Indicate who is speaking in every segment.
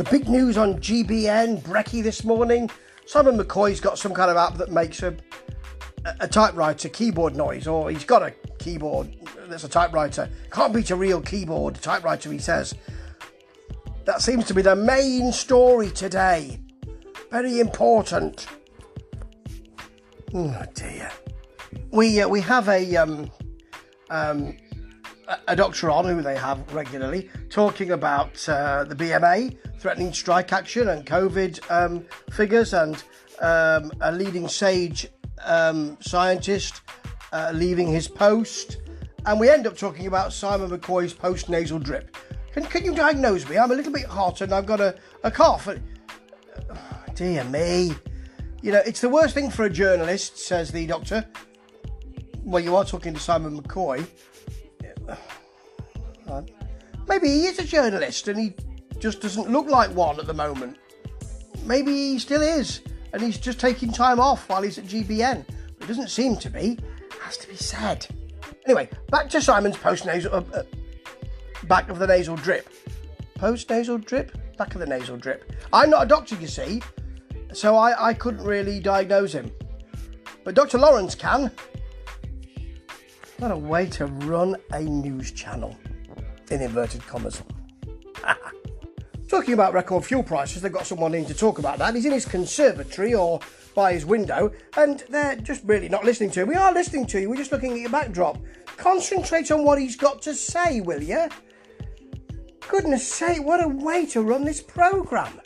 Speaker 1: The big news on GBN, Brekkie this morning. Simon McCoy's got some kind of app that makes a, a typewriter keyboard noise, or he's got a keyboard that's a typewriter. Can't beat a real keyboard typewriter, he says. That seems to be the main story today. Very important. Oh dear. We uh, we have a um, um, a doctor on who they have regularly talking about uh, the BMA threatening strike action and COVID um, figures and um, a leading sage um, scientist uh, leaving his post. And we end up talking about Simon McCoy's post nasal drip. Can, can you diagnose me? I'm a little bit hot and I've got a, a cough. Oh, dear me. You know, it's the worst thing for a journalist, says the doctor. Well, you are talking to Simon McCoy. Maybe he is a journalist and he just doesn't look like one at the moment. Maybe he still is and he's just taking time off while he's at GBN. But it doesn't seem to be. Has to be said. Anyway, back to Simon's post nasal, uh, uh, back of the nasal drip. Post nasal drip, back of the nasal drip. I'm not a doctor, you see, so I, I couldn't really diagnose him. But Dr. Lawrence can. What a way to run a news channel in inverted commas. Talking about record fuel prices, they've got someone in to talk about that. He's in his conservatory or by his window, and they're just really not listening to him. We are listening to you, we're just looking at your backdrop. Concentrate on what he's got to say, will you? Goodness sake, what a way to run this programme.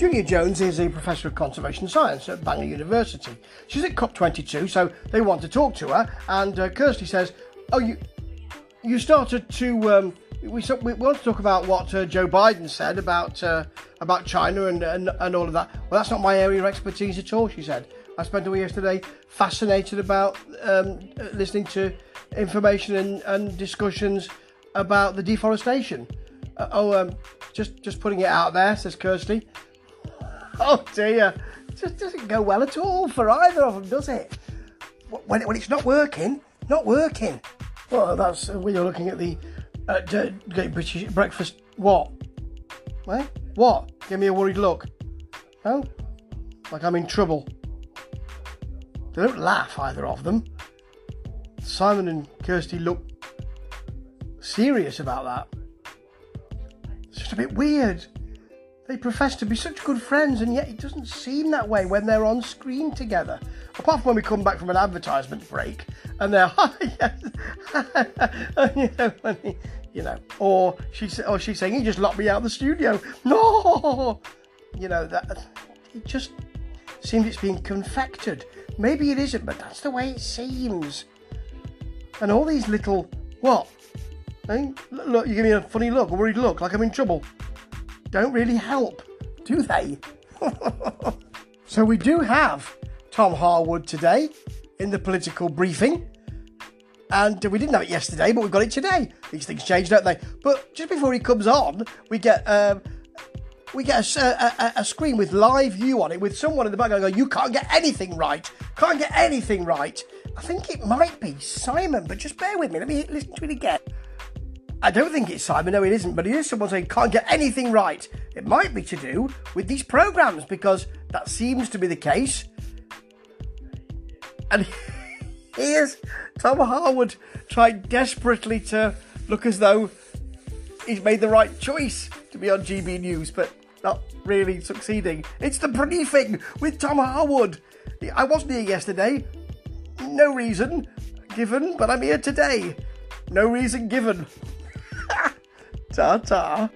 Speaker 1: Julia Jones is a professor of conservation science at Bangor University. She's at COP22, so they want to talk to her. And uh, Kirsty says, "Oh, you you started to um, we, we want to talk about what uh, Joe Biden said about uh, about China and, and and all of that. Well, that's not my area of expertise at all," she said. I spent all yesterday fascinated about um, listening to information and, and discussions about the deforestation. Uh, oh, um, just just putting it out there, says Kirsty. Oh dear, it just doesn't go well at all for either of them, does it? When, when it's not working, not working. Well, that's uh, when you're looking at the uh, Great British Breakfast. What? What? What? Give me a worried look. Oh, like I'm in trouble. They don't laugh, either of them. Simon and Kirsty look serious about that. It's just a bit weird. They profess to be such good friends, and yet it doesn't seem that way when they're on screen together. Apart from when we come back from an advertisement break and they're, oh, yes, you know, you know, or she's or she's saying, "He just locked me out of the studio." No, you know that it just seems it's been confected. Maybe it isn't, but that's the way it seems. And all these little what? Hey, look, you give me a funny look, a worried look, like I'm in trouble don't really help, do they? so we do have Tom Harwood today in the political briefing. And we didn't have it yesterday, but we've got it today. These things change, don't they? But just before he comes on, we get um, we get a, a, a, screen with live view on it with someone in the background going, "You can't get anything right. Can't get anything right." I think it might be Simon, but just bear with me. Let me listen to it again. I don't think it's Simon, no, it isn't, but it is someone saying can't get anything right. It might be to do with these programs because that seems to be the case. And here's Tom Harwood trying desperately to look as though he's made the right choice to be on GB News, but not really succeeding. It's the briefing with Tom Harwood. I wasn't here yesterday. No reason given, but I'm here today. No reason given. 眨眨